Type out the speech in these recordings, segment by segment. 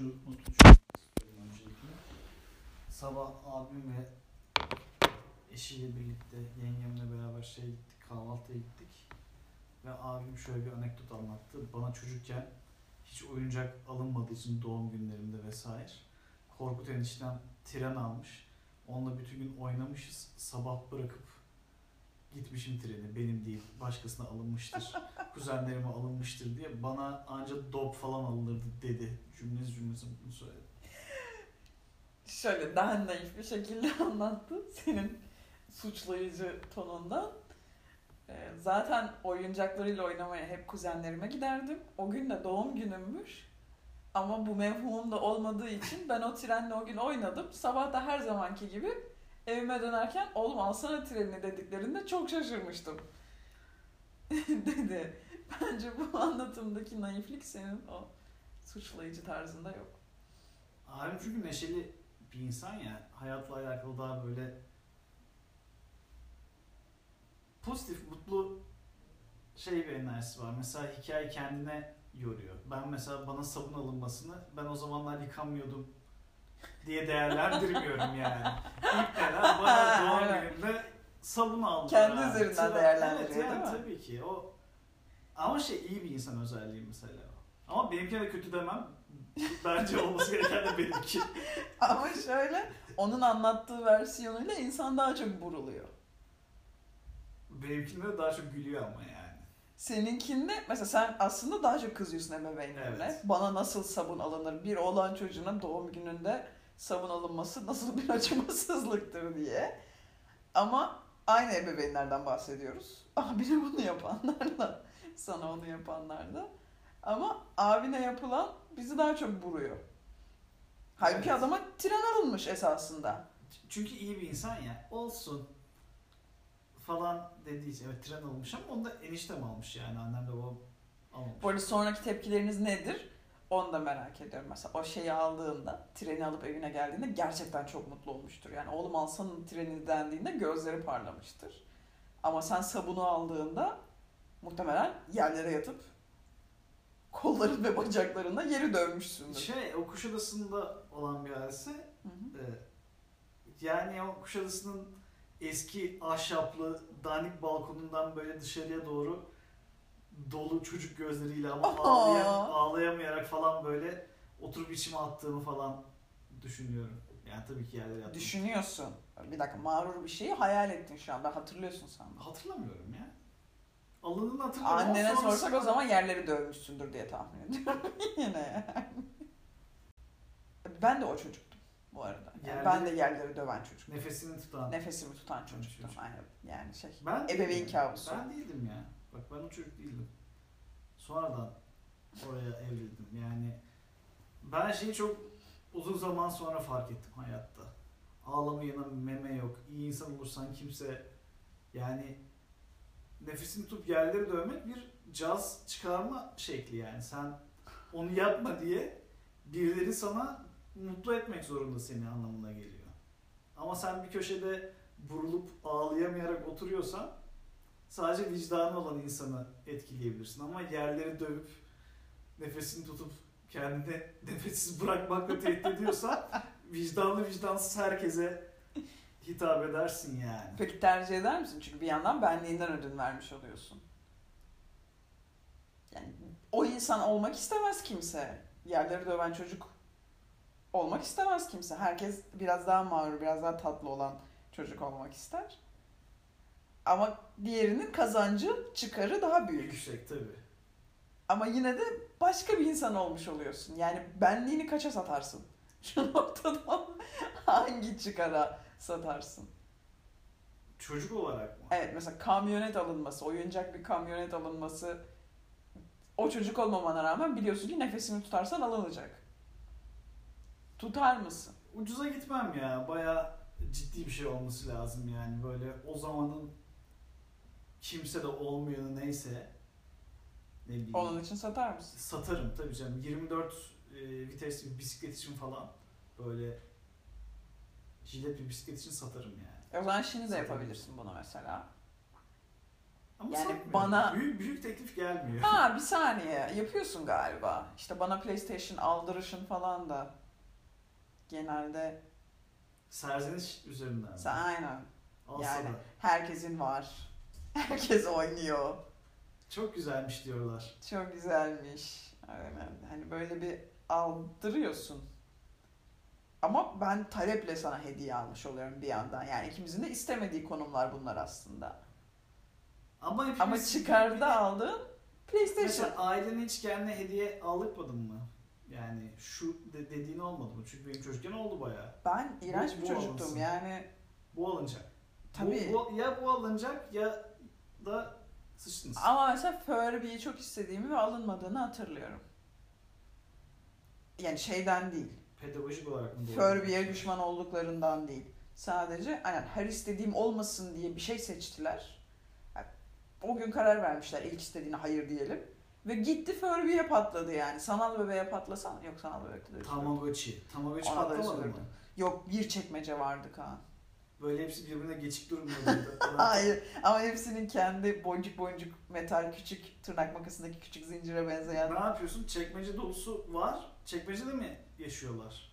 şu notu istiyorum öncelikle. Sabah abim ve eşiyle birlikte yengemle beraber şey gittik, kahvaltıya gittik. Ve abim şöyle bir anekdot anlattı. Bana çocukken hiç oyuncak alınmadığı için doğum günlerimde vesaire. Korkut enişten tren almış. Onunla bütün gün oynamışız. Sabah bırakıp gitmişim treni. Benim değil, başkasına alınmıştır. Kuzenlerime alınmıştır diye. Bana ancak dop falan alınırdı dedi. Cümlesi cümlesi bunu söyledi. Şöyle daha naif bir şekilde anlattı senin suçlayıcı tonundan. Ee, zaten oyuncaklarıyla oynamaya hep kuzenlerime giderdim. O gün de doğum günümmüş. Ama bu mevhumum da olmadığı için ben o trenle o gün oynadım. Sabah da her zamanki gibi evime dönerken oğlum alsana trenini dediklerinde çok şaşırmıştım. dedi. Bence bu anlatımdaki naiflik senin o suçlayıcı tarzında yok. Abim çünkü neşeli bir insan ya. Hayatla alakalı daha böyle pozitif, mutlu şey bir enerjisi var. Mesela hikaye kendine yoruyor. Ben mesela bana sabun alınmasını ben o zamanlar yıkamıyordum diye değerlendirmiyorum yani. İlk neler bana doğum günümde sabun aldılar. Kendi abi. üzerinden Tıra- değerlendiriyor, evet, yani? Tabii ki. O ama şey iyi bir insan özelliği mesela. Ama benimkine de kötü demem. Bence olması gereken de benimki. Ama şöyle onun anlattığı versiyonuyla insan daha çok buruluyor. Benimkinde de daha çok gülüyor ama yani. Seninkinde mesela sen aslında daha çok kızıyorsun ebeveynlerine. Evet. Bana nasıl sabun alınır? Bir oğlan çocuğuna doğum gününde sabun alınması nasıl bir acımasızlıktır diye. Ama aynı ebeveynlerden bahsediyoruz. Abine bunu yapanlarla, sana onu yapanlarla. Ama abine yapılan bizi daha çok vuruyor. Halbuki Evet. adama tren alınmış esasında. Çünkü iyi bir insan ya. Olsun falan dediği için. Evet tren almış ama onu da eniştem almış yani. Annem de babam almamış. Bu arada sonraki tepkileriniz nedir? Onu da merak ediyorum. Mesela o şeyi aldığında, treni alıp evine geldiğinde gerçekten çok mutlu olmuştur. Yani oğlum alsana treni dendiğinde gözleri parlamıştır. Ama sen sabunu aldığında muhtemelen yerlere yatıp kolların ve bacaklarına yeri dövmüşsündür. Şey o Kuşadası'nda olan bir hadise. E, Yani o Kuşadası'nın eski ahşaplı danik balkonundan böyle dışarıya doğru dolu çocuk gözleriyle ama Aa. ağlayan, ağlayamayarak falan böyle oturup içime attığımı falan düşünüyorum. Yani tabii ki yerlere yattım. Düşünüyorsun. Bir dakika mağrur bir şeyi hayal ettin şu an. Ben hatırlıyorsun sandım. Hatırlamıyorum ya. Alındığını hatırlıyorum. ama Annene sonrası- sorsak o zaman yerleri dövmüşsündür diye tahmin ediyorum yine yani. Ben de o çocuktum bu arada. Yani Yerleri- Ben de yerleri döven çocuktum. Nefesini tutan. Nefesimi tutan çocuktum. Çocuk. Aynen. Yani şey. Ben Ebeveyn değildim. kabusu. Ben değildim ya. Bak ben o çocuk değildim. Sonradan oraya evrildim. Yani ben şeyi çok uzun zaman sonra fark ettim hayatta. Ağlamayana meme yok. İyi insan olursan kimse yani nefesini tutup yerleri dövmek bir caz çıkarma şekli yani. Sen onu yapma diye birileri sana mutlu etmek zorunda seni anlamına geliyor. Ama sen bir köşede burulup ağlayamayarak oturuyorsan sadece vicdanı olan insanı etkileyebilirsin ama yerleri dövüp nefesini tutup kendini nefessiz bırakmakla tehdit ediyorsan vicdanlı vicdansız herkese hitap edersin yani. Peki tercih eder misin? Çünkü bir yandan benliğinden ödün vermiş oluyorsun. Yani o insan olmak istemez kimse. Yerleri döven çocuk olmak istemez kimse. Herkes biraz daha mağrur, biraz daha tatlı olan çocuk olmak ister. Ama diğerinin kazancı, çıkarı daha büyük. Yüksek tabii. Ama yine de başka bir insan olmuş oluyorsun. Yani benliğini kaça satarsın? Şu noktada hangi çıkara satarsın? Çocuk olarak mı? Evet mesela kamyonet alınması, oyuncak bir kamyonet alınması o çocuk olmamana rağmen biliyorsun ki nefesini tutarsan alınacak. Tutar mısın? Ucuza gitmem ya. Baya ciddi bir şey olması lazım yani. Böyle o zamanın kimse de olmayanı neyse ne bileyim. Onun için satar mısın? Satarım tabii canım. 24 e, vitesli bir bisiklet için falan böyle jilet bir bisiklet için satarım yani. E o zaman şimdi de yapabilirsin bunu mesela. Ama Yani bana- Büyük, büyük teklif gelmiyor. Ha bir saniye yapıyorsun galiba. İşte bana PlayStation aldırışın falan da genelde Serzeniş üzerinden. sen aynen Olsa yani. da. herkesin var. Herkes oynuyor. Çok güzelmiş diyorlar. Çok güzelmiş. Aynen. Hani böyle bir aldırıyorsun. Ama ben taleple sana hediye almış oluyorum bir yandan. Yani ikimizin de istemediği konumlar bunlar aslında. Ama. Ama çıkarda aldığın PlayStation. Mesela ailen hiç kendine hediye aldırmadın mı? Yani şu de dediğin olmadı mı? Çünkü benim çocukken oldu bayağı. Ben iğrenç Bu- bir bu çocuktum olmasın. yani. Bu alınacak. Tabii. Bu, bu- ya bu alınacak ya da sıçtınız. Ama mesela Furby'yi çok istediğimi ve alınmadığını hatırlıyorum. Yani şeyden değil. Pedagojik olarak mı? Furby'ye düşman olduklarından değil. Sadece aynen her istediğim olmasın diye bir şey seçtiler. Yani o gün karar vermişler ilk istediğine hayır diyelim. Ve gitti Furby'ye patladı yani. Sanal bebeğe patlasan yok sanal bebekte de. Tamagotchi. Tamagotchi patlamadı mı? Yok bir çekmece vardı Kaan. Böyle hepsi birbirine geçik durmuyordu. Hayır ama hepsinin kendi boncuk boncuk metal küçük tırnak makasındaki küçük zincire benzeyen. ne yapıyorsun? Çekmece dolusu var. Çekmecede mi yaşıyorlar?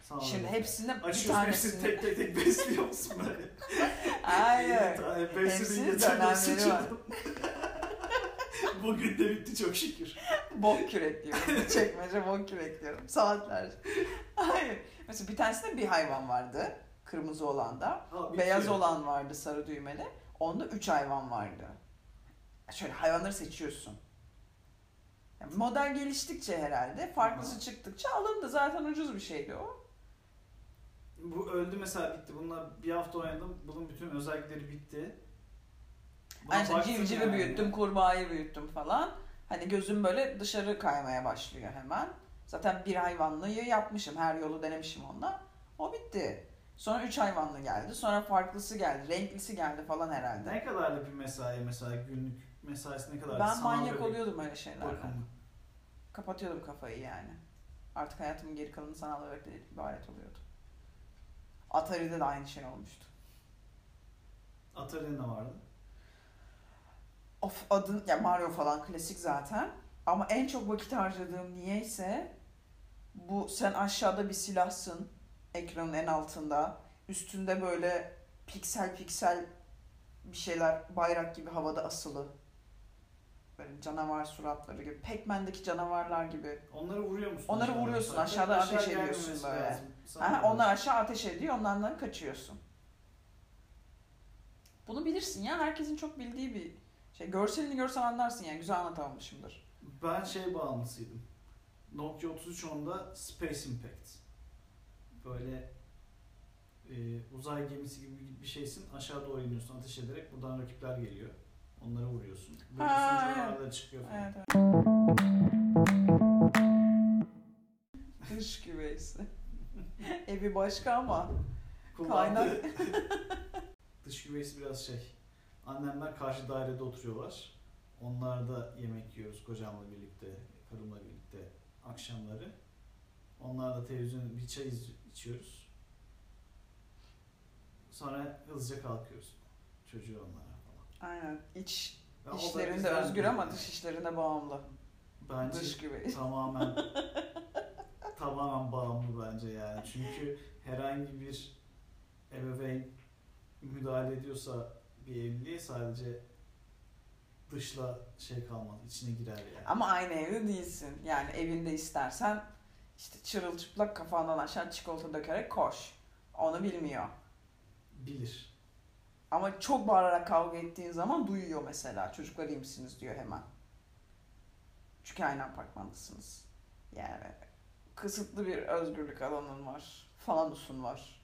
Sağ. Şimdi hepsinde bir Açıyorsun hepsini tanesini... tek tek tek besliyor musun böyle? Hayır. Tane Hepsinin besledin yeter dönemleri olsun var. canım. Bugün de bitti çok şükür. Bok kürek diyorum. Çekmece bok kürek diyorum. Saatlerce. Hayır. Mesela bir tanesinde bir hayvan vardı. Kırmızı olan da. Ha. Beyaz olan vardı sarı düğmeli. Onda üç hayvan vardı. Şöyle hayvanları seçiyorsun. Yani model geliştikçe herhalde, farklısı Aha. çıktıkça alındı. Zaten ucuz bir şeydi o. Bu öldü mesela bitti. Bununla bir hafta oynadım. Bunun bütün özellikleri bitti. Buna Yani civcivi yani. büyüttüm, kurbağayı büyüttüm falan. Hani gözüm böyle dışarı kaymaya başlıyor hemen. Zaten bir hayvanlıyı yapmışım, her yolu denemişim onunla. O bitti. Sonra üç hayvanlı geldi, sonra farklısı geldi, renklisi geldi falan herhalde. Ne kadarlık bir mesai mesela günlük mesaisi ne kadar? Ben Sanal manyak bebek oluyordum öyle şeylerden. bakımı. Kapatıyordum kafayı yani. Artık hayatımın geri kalanı sanal bebekle ibaret oluyordu. Atari'de de aynı şey olmuştu. Atari'nin ne vardı? Of adın ya Mario falan klasik zaten. Ama en çok vakit harcadığım niyeyse bu sen aşağıda bir silahsın ekranın en altında. Üstünde böyle piksel piksel bir şeyler bayrak gibi havada asılı. Böyle canavar suratları gibi. Pac-Man'deki canavarlar gibi. Onları vuruyor musun? Onları aşağıdan? vuruyorsun, Zaten aşağıdan aşağı ateş ediyorsun böyle. göre. onlar aşağı ateş ediyor, onlardan kaçıyorsun. Bunu bilirsin ya. Herkesin çok bildiği bir şey. Görselini görsen anlarsın yani. Güzel anlatamamışımdır. Ben şey bağımlısıydım. Nokia 3310'da Space Impact. Böyle e, uzay gemisi gibi bir şeysin. Aşağı doğru iniyorsun ateş ederek. Buradan rakipler geliyor. Onları vuruyorsun. Böyle evet. çıkıyor falan. Evet. evet. Dış güveysi. Evi başka ama Kullandığı dış güveysi biraz şey. Annemler karşı dairede oturuyorlar. Onlar da yemek yiyoruz kocamla birlikte, karımla birlikte akşamları. Onlar da televizyon bir çay içiyoruz. Sonra hızlıca kalkıyoruz. Çocuğu onlara falan. aynen iç da işlerinde özgür ama dış işlerinde bağımlı. Bence Dış güveysi. tamamen tamamen bağımlı bence yani. Çünkü herhangi bir ebeveyn müdahale ediyorsa bir evliliğe sadece dışla şey kalmaz, içine girer yani. Ama aynı evde değilsin. Yani evinde istersen işte çırılçıplak kafandan aşağı çikolata dökerek koş. Onu bilmiyor. Bilir. Ama çok bağırarak kavga ettiğin zaman duyuyor mesela. Çocuklar iyi misiniz diyor hemen. Çünkü aynı apartmandasınız. Yani kısıtlı bir özgürlük alanın var. Fanusun var.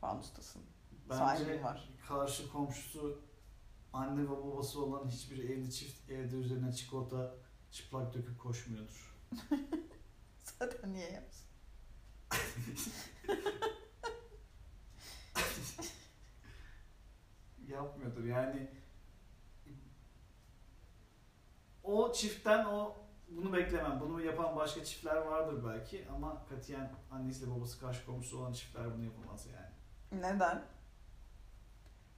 Fanustasın. Bence Sahibin var. karşı komşusu anne ve babası olan hiçbir evli çift evde üzerine çikolata çıplak döküp koşmuyordur. Zaten niye yapsın? Yapmıyordur yani. O çiftten o bunu beklemem. Bunu yapan başka çiftler vardır belki ama katiyen annesiyle babası karşı komşusu olan çiftler bunu yapamaz yani. Neden?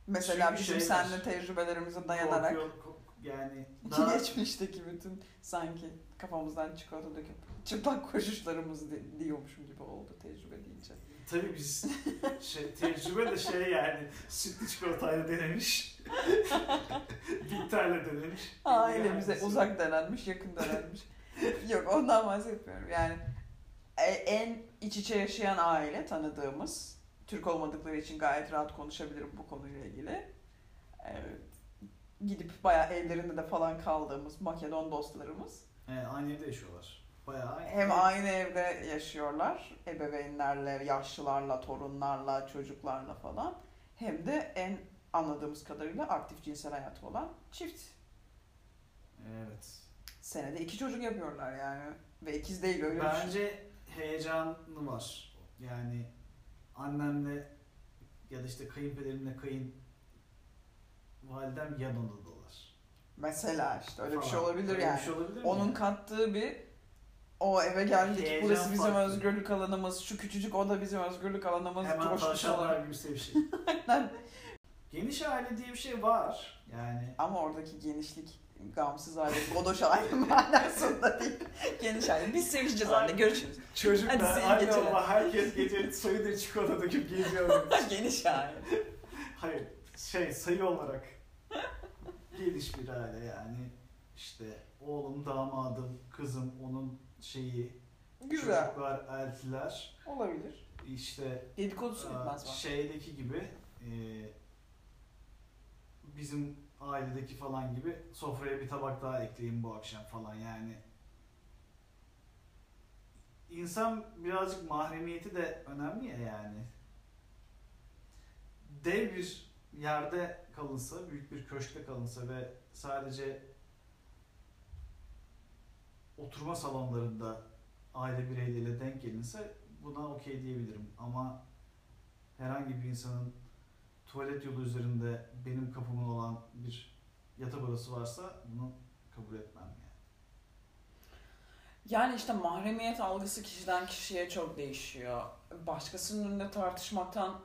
Mesela Çünkü bizim şey seninle tecrübelerimize dayanarak Korkuyor, ko- yani daha geçmişteki bütün sanki kafamızdan çikolata döküp çıplak koşuşlarımız di- diyormuşum gibi oldu tecrübe deyince. tabii biz şey, tecrübe de şey yani sütlü çikolatayla denemiş. Bitterle denemiş. Ailemize Yani- uzak denenmiş, yakın denenmiş. Yok ondan bahsetmiyorum. Yani e- en iç içe yaşayan aile tanıdığımız, Türk olmadıkları için gayet rahat konuşabilirim bu konuyla ilgili. Evet. Gidip bayağı evlerinde de falan kaldığımız Makedon dostlarımız. Evet, aynı evde yaşıyorlar. Bayağı Hem aynı evde yaşıyorlar, ebeveynlerle, yaşlılarla, torunlarla, çocuklarla falan. Hem de en anladığımız kadarıyla aktif cinsel hayatı olan çift. Evet. Senede iki çocuk yapıyorlar yani. Ve ikiz değil öyle düşün. Bence heyecanı var. Yani annemle ya da işte kayınpederimle kayın validem yan odadalar. Mesela işte öyle bir şey Falan. olabilir Öyle yani. Şey olabilir mi? Onun kattığı bir o eve geldik Heyecan burası bizim farklı. özgürlük alanımız şu küçücük oda bizim özgürlük alanımız Hemen coşkusu tavşanlar olarak. gibi bir şey. Aynen. Geniş aile diye bir şey var. Yani Ama oradaki genişlik gamsız aile, godoş aile manasında değil. Geniş aile. Biz sevişeceğiz anne görüşürüz. Hadi çocuklar, seni anne geçelim. baba herkes gece soyudur çikolata döküp geziyor. Geniş aile. Hayır, şey sayı olarak geniş bir aile yani. İşte oğlum, damadım, kızım, onun şeyi, Güzel. çocuklar, eltiler. Olabilir. İşte Dedikodusu Aa, bitmez var. Şeydeki gibi e, bizim ailedeki falan gibi sofraya bir tabak daha ekleyin bu akşam falan yani. İnsan birazcık mahremiyeti de önemli ya yani. Dev bir yerde kalınsa, büyük bir köşkte kalınsa ve sadece oturma salonlarında aile bireyleriyle denk gelinse buna okey diyebilirim. Ama herhangi bir insanın tuvalet yolu üzerinde benim kapımın olan bir yatak odası varsa bunu kabul etmem yani. Yani işte mahremiyet algısı kişiden kişiye çok değişiyor. Başkasının önünde tartışmaktan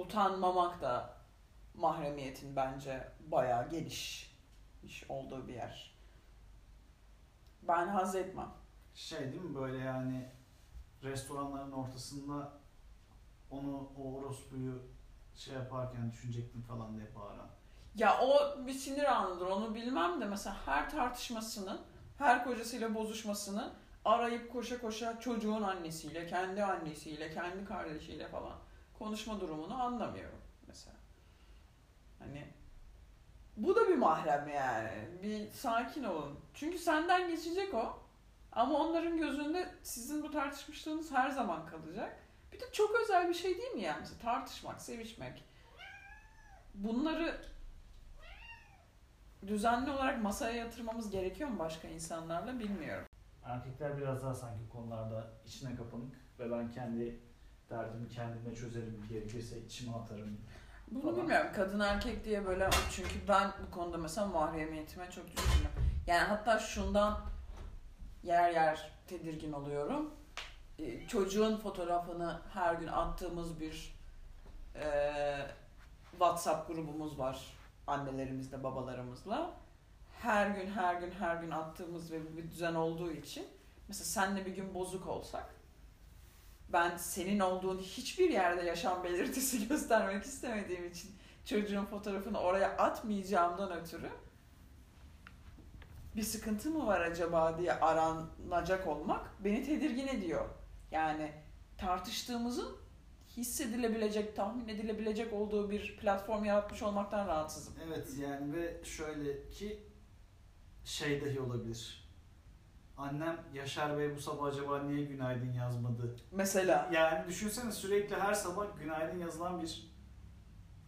utanmamak da mahremiyetin bence bayağı geniş iş olduğu bir yer. Ben haz etmem. Şey değil mi böyle yani restoranların ortasında onu o orospuyu şey yaparken düşünecektim falan diye bağıran. Ya o bir sinir anıdır onu bilmem de mesela her tartışmasını, her kocasıyla bozuşmasını arayıp koşa koşa çocuğun annesiyle, kendi annesiyle, kendi kardeşiyle falan konuşma durumunu anlamıyorum mesela. Hani bu da bir mahrem yani. Bir sakin olun. Çünkü senden geçecek o. Ama onların gözünde sizin bu tartışmışlığınız her zaman kalacak. Bir de çok özel bir şey değil mi yani? Tartışmak, sevişmek. Bunları düzenli olarak masaya yatırmamız gerekiyor mu başka insanlarla bilmiyorum. Erkekler biraz daha sanki konularda içine kapanık ve ben kendi derdimi kendime çözerim gerekirse içime atarım. Bunu Falan. bilmiyorum. Kadın erkek diye böyle çünkü ben bu konuda mesela mahremiyetime çok düşkünüm. Yani hatta şundan yer yer tedirgin oluyorum. Ee, Çocuğun fotoğrafını her gün attığımız bir e, WhatsApp grubumuz var annelerimizle babalarımızla. Her gün her gün her gün attığımız ve bir düzen olduğu için mesela senle bir gün bozuk olsak ben senin olduğun hiçbir yerde yaşam belirtisi göstermek istemediğim için çocuğun fotoğrafını oraya atmayacağımdan ötürü bir sıkıntı mı var acaba diye aranacak olmak beni tedirgin ediyor. Yani tartıştığımızın hissedilebilecek, tahmin edilebilecek olduğu bir platform yaratmış olmaktan rahatsızım. Evet yani ve şöyle ki şey dahi olabilir. Annem Yaşar Bey bu sabah acaba niye günaydın yazmadı? Mesela Yani düşünsene sürekli her sabah günaydın yazılan bir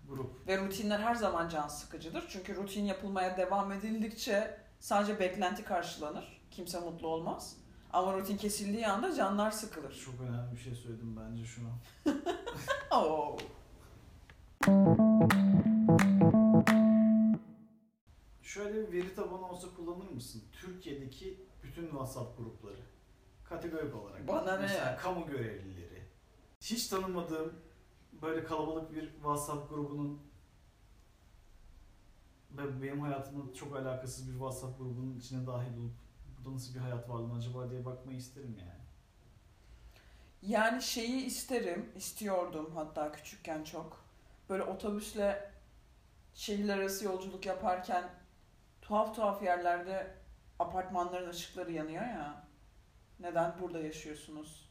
grup. ve rutinler her zaman can sıkıcıdır. Çünkü rutin yapılmaya devam edildikçe sadece beklenti karşılanır. Kimse mutlu olmaz. Ama rutin kesildiği anda canlar sıkılır. Çok önemli bir şey söyledim bence şunu. Oo. Şöyle bir veri tabanı olsa kullanır mısın? Türkiye'deki bütün WhatsApp grupları. Kategorik olarak. Bana ne Mesela ya? kamu görevlileri. Hiç tanımadığım böyle kalabalık bir WhatsApp grubunun ve benim hayatımla çok alakasız bir WhatsApp grubunun içine dahil olup burada nasıl bir hayat var lan acaba diye bakmayı isterim yani. Yani şeyi isterim, istiyordum hatta küçükken çok. Böyle otobüsle şehirler arası yolculuk yaparken tuhaf tuhaf yerlerde apartmanların ışıkları yanıyor ya. Neden burada yaşıyorsunuz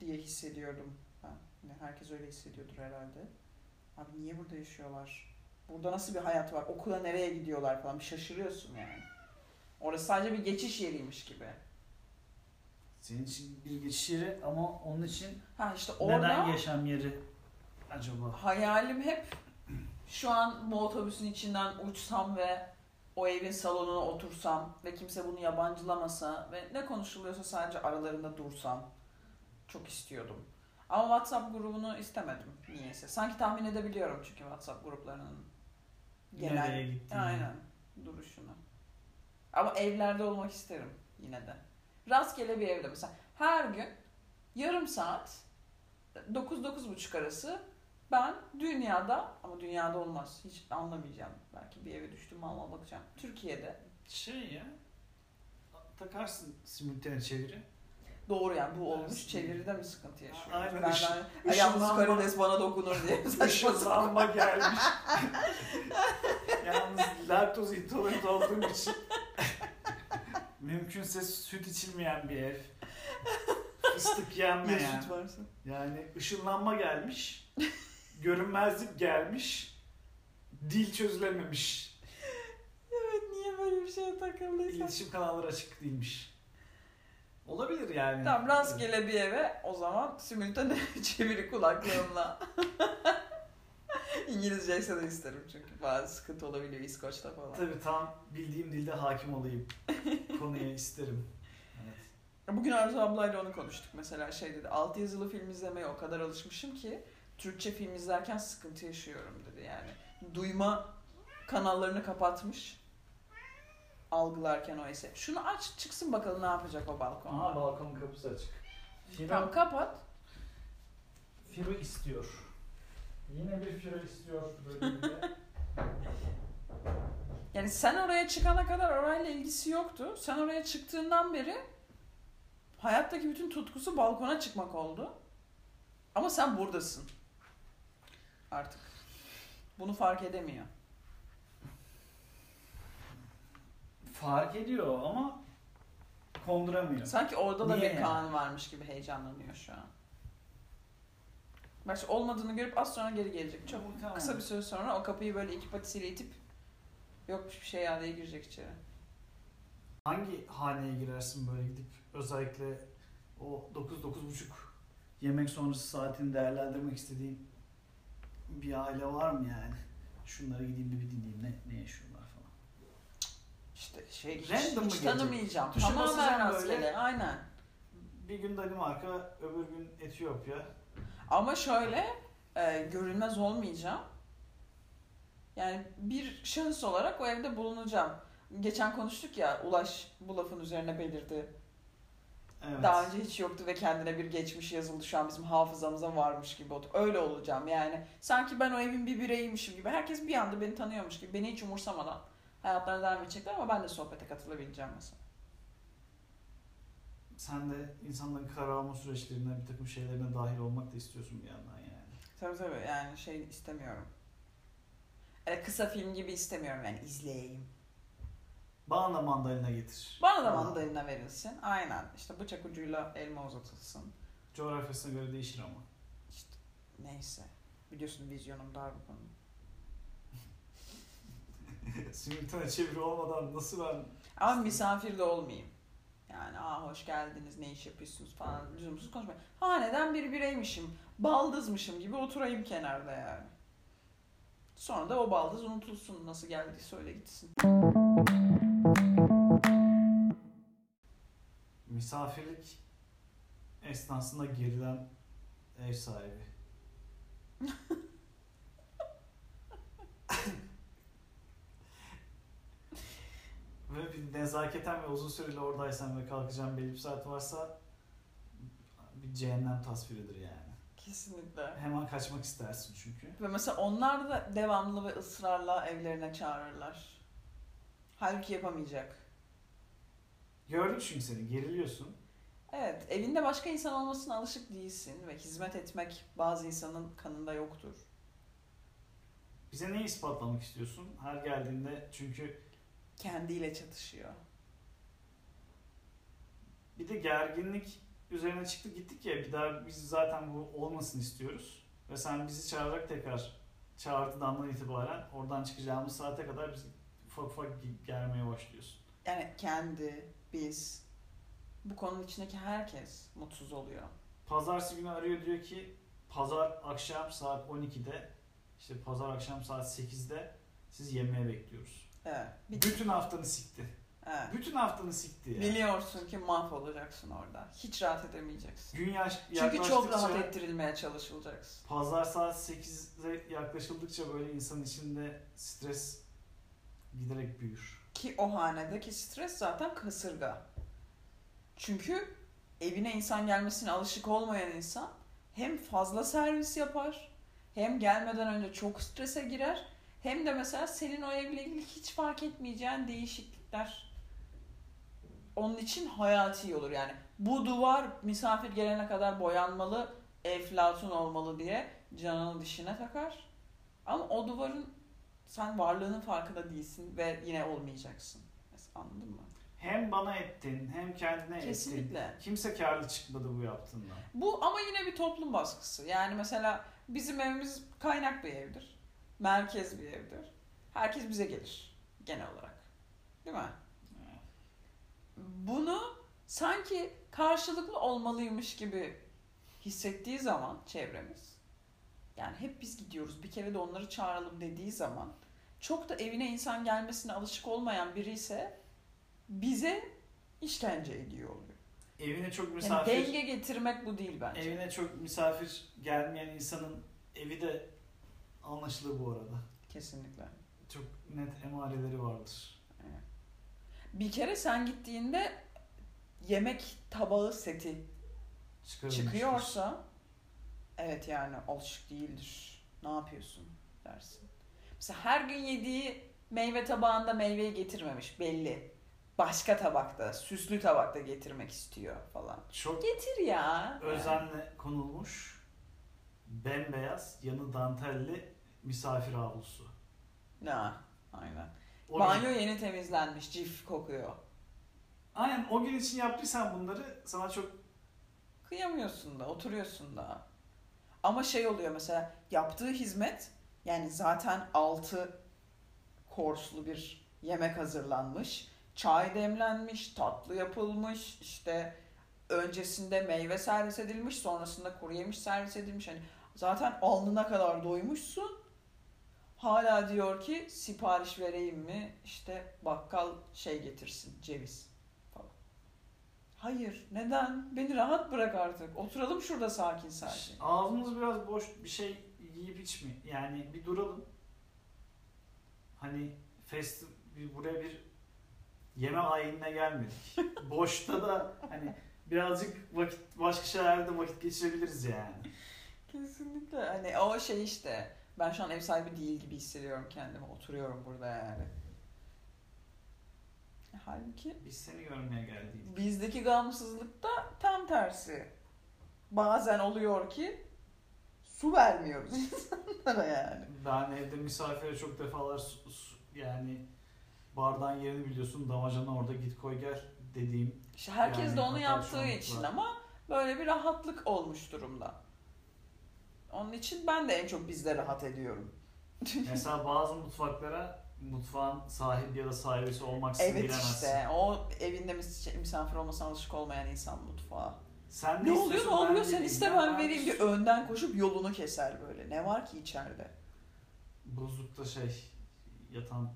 diye hissediyordum ben. Yani herkes öyle hissediyordur herhalde. Abi niye burada yaşıyorlar? Burada nasıl bir hayat var? Okula nereye gidiyorlar falan bir şaşırıyorsun yani. Orası sadece bir geçiş yeriymiş gibi. Senin için bir geçiş yeri ama onun için Ha işte orada neden yaşam yeri acaba? hayalim hep şu an bu otobüsün içinden uçsam ve o evin salonuna otursam ve kimse bunu yabancılamasa ve ne konuşuluyorsa sadece aralarında dursam çok istiyordum. Ama WhatsApp grubunu istemedim niyeyse. Sanki tahmin edebiliyorum çünkü WhatsApp gruplarının genel Nereye gittiğini. aynen duruşunu. Ama evlerde olmak isterim yine de. Rastgele bir evde mesela her gün yarım saat 9-9.30 arası ben dünyada ama dünyada olmaz hiç anlamayacağım. Belki bir eve düştüm alma bakacağım. Türkiye'de Şey ya takarsın simultane çeviri. doğru yani bu olmuş Evet. çeviride mi sıkıntı yaşıyoruz? Aynen, Ben, ben, yalnız karides bana dokunur diye. Işınlanma gelmiş. Yalnız laktoz intolerant olduğum için mümkünse süt içilmeyen bir ev. Fıstık Ya yenmeyen. süt varsa. Yani ışınlanma gelmiş. Görünmezlik gelmiş. Dil çözülememiş. Evet niye böyle bir şeye takıldıysan. İletişim kanalları açık değilmiş. Olabilir yani. Tamam rastgele bir eve o zaman simultane çeviri kulaklığımla. İngilizce de isterim çünkü bazı sıkıntı olabiliyor İskoç'ta falan. Tabii tam bildiğim dilde hakim olayım. Konuya isterim. Evet. Bugün Arzu ablayla onu konuştuk mesela şey dedi. Alt yazılı film izlemeye o kadar alışmışım ki Türkçe film izlerken sıkıntı yaşıyorum dedi yani. Duyma kanallarını kapatmış algılarken o ise. Şunu aç çıksın bakalım ne yapacak o balkonda. Aha balkonun kapısı açık. Firo, Tamam kapat. Firo istiyor. Yine bir Firo istiyor bölümünde. Yani sen oraya çıkana kadar orayla ilgisi yoktu. Sen oraya çıktığından beri hayattaki bütün tutkusu balkona çıkmak oldu. Ama sen buradasın. Artık. Bunu fark edemiyor. Fark ediyor ama konduramıyor. Sanki orada da Niye bir yani? Kaan varmış gibi heyecanlanıyor şu an. Bak şimdi olmadığını görüp az sonra geri gelecek. Çok Tamam. kısa bir süre sonra o kapıyı böyle iki patisiyle itip yokmuş bir şey ya diye girecek içeri. Hangi haneye girersin böyle gidip özellikle o 9-9.30 yemek sonrası saatini değerlendirmek istediğin bir aile var mı yani? Şunları gideyim de bir dinleyeyim ne, ne yaşıyorlar falan. İşte şey hiç, Random hiç gelecek? tanımayacağım. Tuşa Tamamen rastgele. böyle. Aynen. Bir gün Danimarka, öbür gün Etiyopya. Ama şöyle e, görünmez olmayacağım. Yani bir şahıs olarak o evde bulunacağım. Geçen konuştuk ya Ulaş bu lafın üzerine belirdi. Evet. Daha önce hiç yoktu ve kendine bir geçmiş yazıldı şu an bizim hafızamıza varmış gibi oldu. Öyle olacağım yani. Sanki ben o evin bir bireymişim gibi. Herkes bir anda beni tanıyormuş gibi. Beni hiç umursamadan hayatlarına devam edecekler ama ben de sohbete katılabileceğim mesela. Sen de insanların karar alma süreçlerine, bir takım şeylerine dahil olmak da istiyorsun bir yandan yani. Tabii tabii yani şey istemiyorum. Öyle kısa film gibi istemiyorum yani izleyeyim. Bana da mandalina getir. Bana da mandalina verilsin. Aynen. İşte bıçak ucuyla elma uzatılsın. Coğrafyasına göre değişir ama. İşte neyse. Biliyorsun vizyonum dar bu konuda. Simultane çeviri olmadan nasıl ben Ama misafir de olmayayım. Yani aa hoş geldiniz ne iş yapıyorsunuz falan lüzumsuz konuşmayın. Haneden bir bireymişim, baldızmışım gibi oturayım kenarda yani. Sonra da o baldız unutulsun nasıl geldiyse öyle gitsin. Misafirlik esnasında gerilen ev sahibi. ve bir nezaketen ve uzun süreli oradaysan ve kalkacağın belli bir saat varsa bir cehennem tasviridir yani. Kesinlikle. Hemen kaçmak istersin çünkü. Ve mesela onlar da devamlı ve ısrarla evlerine çağırırlar. Halbuki yapamayacak. Gördük çünkü seni geriliyorsun. Evet, evinde başka insan olmasına alışık değilsin ve hizmet etmek bazı insanın kanında yoktur. Bize neyi ispatlamak istiyorsun? Her geldiğinde çünkü Kendiyle çatışıyor. bir de gerginlik üzerine çıktı gittik ya bir daha biz zaten bu olmasın istiyoruz. Ve sen bizi çağırarak tekrar çağırdığından itibaren oradan çıkacağımız saate kadar bizi ufak ufak germeye başlıyorsun. Yani kendi, biz, bu konunun içindeki herkes mutsuz oluyor. Pazartesi günü arıyor diyor ki pazar akşam saat 12'de işte pazar akşam saat 8'de siz yemeğe bekliyoruz. Evet. Bir, Bütün haftanı sikti. evet. Bütün haftanı sikti ya. Biliyorsun ki mahvolacaksın orada. Hiç rahat edemeyeceksin. Gün yaş- Çünkü çok rahat ettirilmeye çalışılacaksın. Pazar saat 8'e yaklaşıldıkça böyle insanın içinde stres giderek büyür. Ki o hanedeki stres zaten kasırga. Çünkü evine insan gelmesine alışık olmayan insan hem fazla servis yapar, hem gelmeden önce çok strese girer, hem de mesela senin o evle ilgili hiç fark etmeyeceğin değişiklikler onun için hayati olur yani. Bu duvar misafir gelene kadar boyanmalı, eflatun olmalı diye canını dişine takar. Ama o duvarın sen varlığının farkında değilsin ve yine olmayacaksın. Mesela Anladın mı? Hem bana ettin hem kendine ettin. Kesinlikle. Kimse karlı çıkmadı bu yaptığından. Bu ama yine bir toplum baskısı. Yani mesela bizim evimiz kaynak bir evdir. Merkez bir evdir. Herkes bize gelir genel olarak. Değil mi? Bunu sanki karşılıklı olmalıymış gibi hissettiği zaman çevremiz yani hep biz gidiyoruz bir kere de onları çağıralım dediği zaman çok da evine insan gelmesine alışık olmayan biri ise bize işkence ediyor oluyor. Evine çok Yani misafir denge getirmek bu değil bence. evine çok misafir gelmeyen insanın evi de anlaşılır bu arada. Kesinlikle. Çok net emareleri vardır. Bir kere sen gittiğinde yemek tabağı seti çıkıyorsa evet yani alışık değildir. Ne yapıyorsun dersin. Mesela her gün yediği meyve tabağında meyveyi getirmemiş belli. Başka tabakta, süslü tabakta getirmek istiyor falan. Çok Getir ya. özenle konulmuş bembeyaz yanı dantelli misafir havlusu. Ne? Aynen. O Banyo yeni temizlenmiş, cif kokuyor. Aynen o gün için yaptıysan bunları sana çok Kıyamıyorsun da, oturuyorsun da. Ama şey oluyor mesela yaptığı hizmet yani zaten altı korslu bir yemek hazırlanmış. Çay demlenmiş, tatlı yapılmış, işte öncesinde meyve servis edilmiş, sonrasında kuru yemiş servis edilmiş. Hani zaten alnına kadar doymuşsun. Hala diyor ki sipariş vereyim mi? İşte bakkal şey getirsin, ceviz. Hayır, neden? Beni rahat bırak artık. Oturalım şurada sakin sakin. ağzımız biraz boş bir şey yiyip içme. Yani bir duralım. Hani fest bir buraya bir yeme ayinine gelmedik. Boşta da hani birazcık vakit başka şeylerde vakit geçirebiliriz yani. Kesinlikle. Hani o şey işte. Ben şu an ev sahibi değil gibi hissediyorum kendimi. Oturuyorum burada yani. Halbuki Biz seni görmeye geldik. bizdeki gamsızlıkta tam tersi. Bazen oluyor ki su vermiyoruz insanlara yani. Ben evde misafire çok defalar su- su- yani bardağın yerini biliyorsun damacana orada git koy gel dediğim İşte herkes Yani de onu yaptığı için ama böyle bir rahatlık olmuş durumda. Onun için ben de en çok bizde rahat ediyorum. Mesela bazı mutfaklara mutfağın sahibi ya da sahibisi olmaksızın Evet giremezsin. işte o evinde mis- misafir olmasına alışık olmayan insan mutfağa. Sen Ne oluyor ne oluyor sen iste ben vereyim diye önden koşup yolunu keser böyle. Ne var ki içeride? Buzlukta şey yatan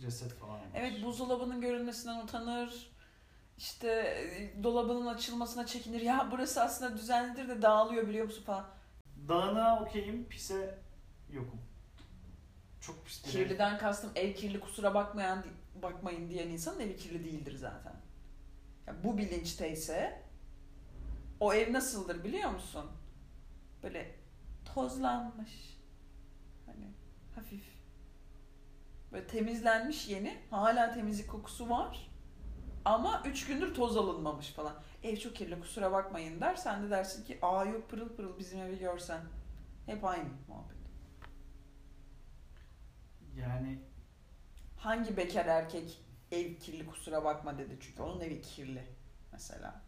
ceset falan var. Evet buzdolabının görülmesinden utanır. İşte e, dolabının açılmasına çekinir. Ya burası aslında düzenlidir de dağılıyor biliyor musun falan. Dağınığa okeyim, pise yokum. Ev. Kirliden kastım ev kirli kusura bakmayan bakmayın diyen insanın evi kirli değildir zaten. Ya bu bilinçteyse o ev nasıldır biliyor musun? Böyle tozlanmış. Hani hafif. Böyle temizlenmiş yeni. Hala temizlik kokusu var. Ama üç gündür toz alınmamış falan. Ev çok kirli kusura bakmayın der. Sen de dersin ki aa yok pırıl pırıl bizim evi görsen. Hep aynı muhabbet. Yani Hangi bekar erkek ev kirli kusura bakma dedi çünkü onun evi kirli mesela.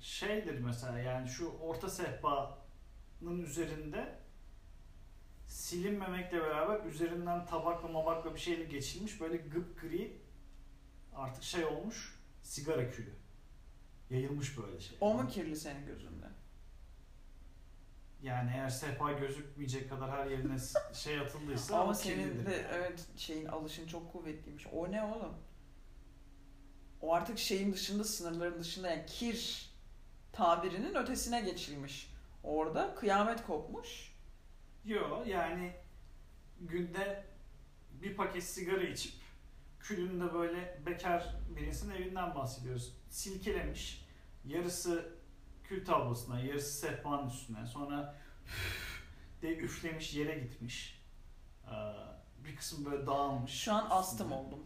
şeydir mesela yani şu orta sehpanın üzerinde silinmemekle beraber üzerinden tabakla mabakla bir şeyle geçilmiş böyle gıp gri artık şey olmuş sigara külü. Yayılmış böyle şey. O mu kirli senin gözünde? Yani eğer sehpa gözükmeyecek kadar her yerine şey atıldıysa Ama o senin de evet şeyin alışın çok kuvvetliymiş. O ne oğlum? O artık şeyin dışında, sınırların dışında yani kir tabirinin ötesine geçilmiş. Orada kıyamet kopmuş. Yo yani günde bir paket sigara içip külünde böyle bekar birisinin evinden bahsediyoruz. Silkelemiş. Yarısı kül tablosuna, yarısı sehpanın üstüne. Sonra de üflemiş yere gitmiş. Ee, bir kısım böyle dağılmış. Şu an astım oldum.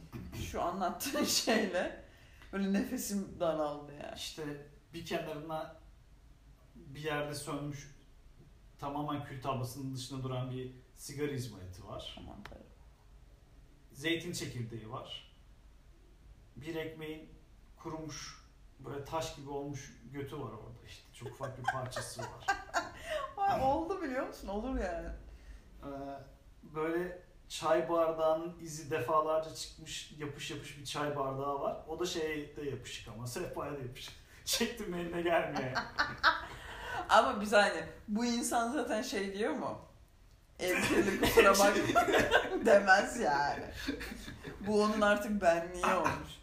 Şu anlattığın şeyle böyle nefesim daraldı yani. İşte bir kenarına bir yerde sönmüş tamamen kül tablasının dışında duran bir sigara izmariti var. Aman zeytin çekirdeği var. Bir ekmeğin kurumuş böyle taş gibi olmuş götü var orada işte. Çok ufak bir parçası var. Ay, oldu biliyor musun? Olur yani. Ee, böyle çay bardağının izi defalarca çıkmış yapış yapış bir çay bardağı var. O da şeyde yapışık ama sehpaya da yapışık. Çektim eline gelmiyor. Ama biz hani bu insan zaten şey diyor mu? Ev kirli kusura bak demez yani. Bu onun artık benliği olmuş.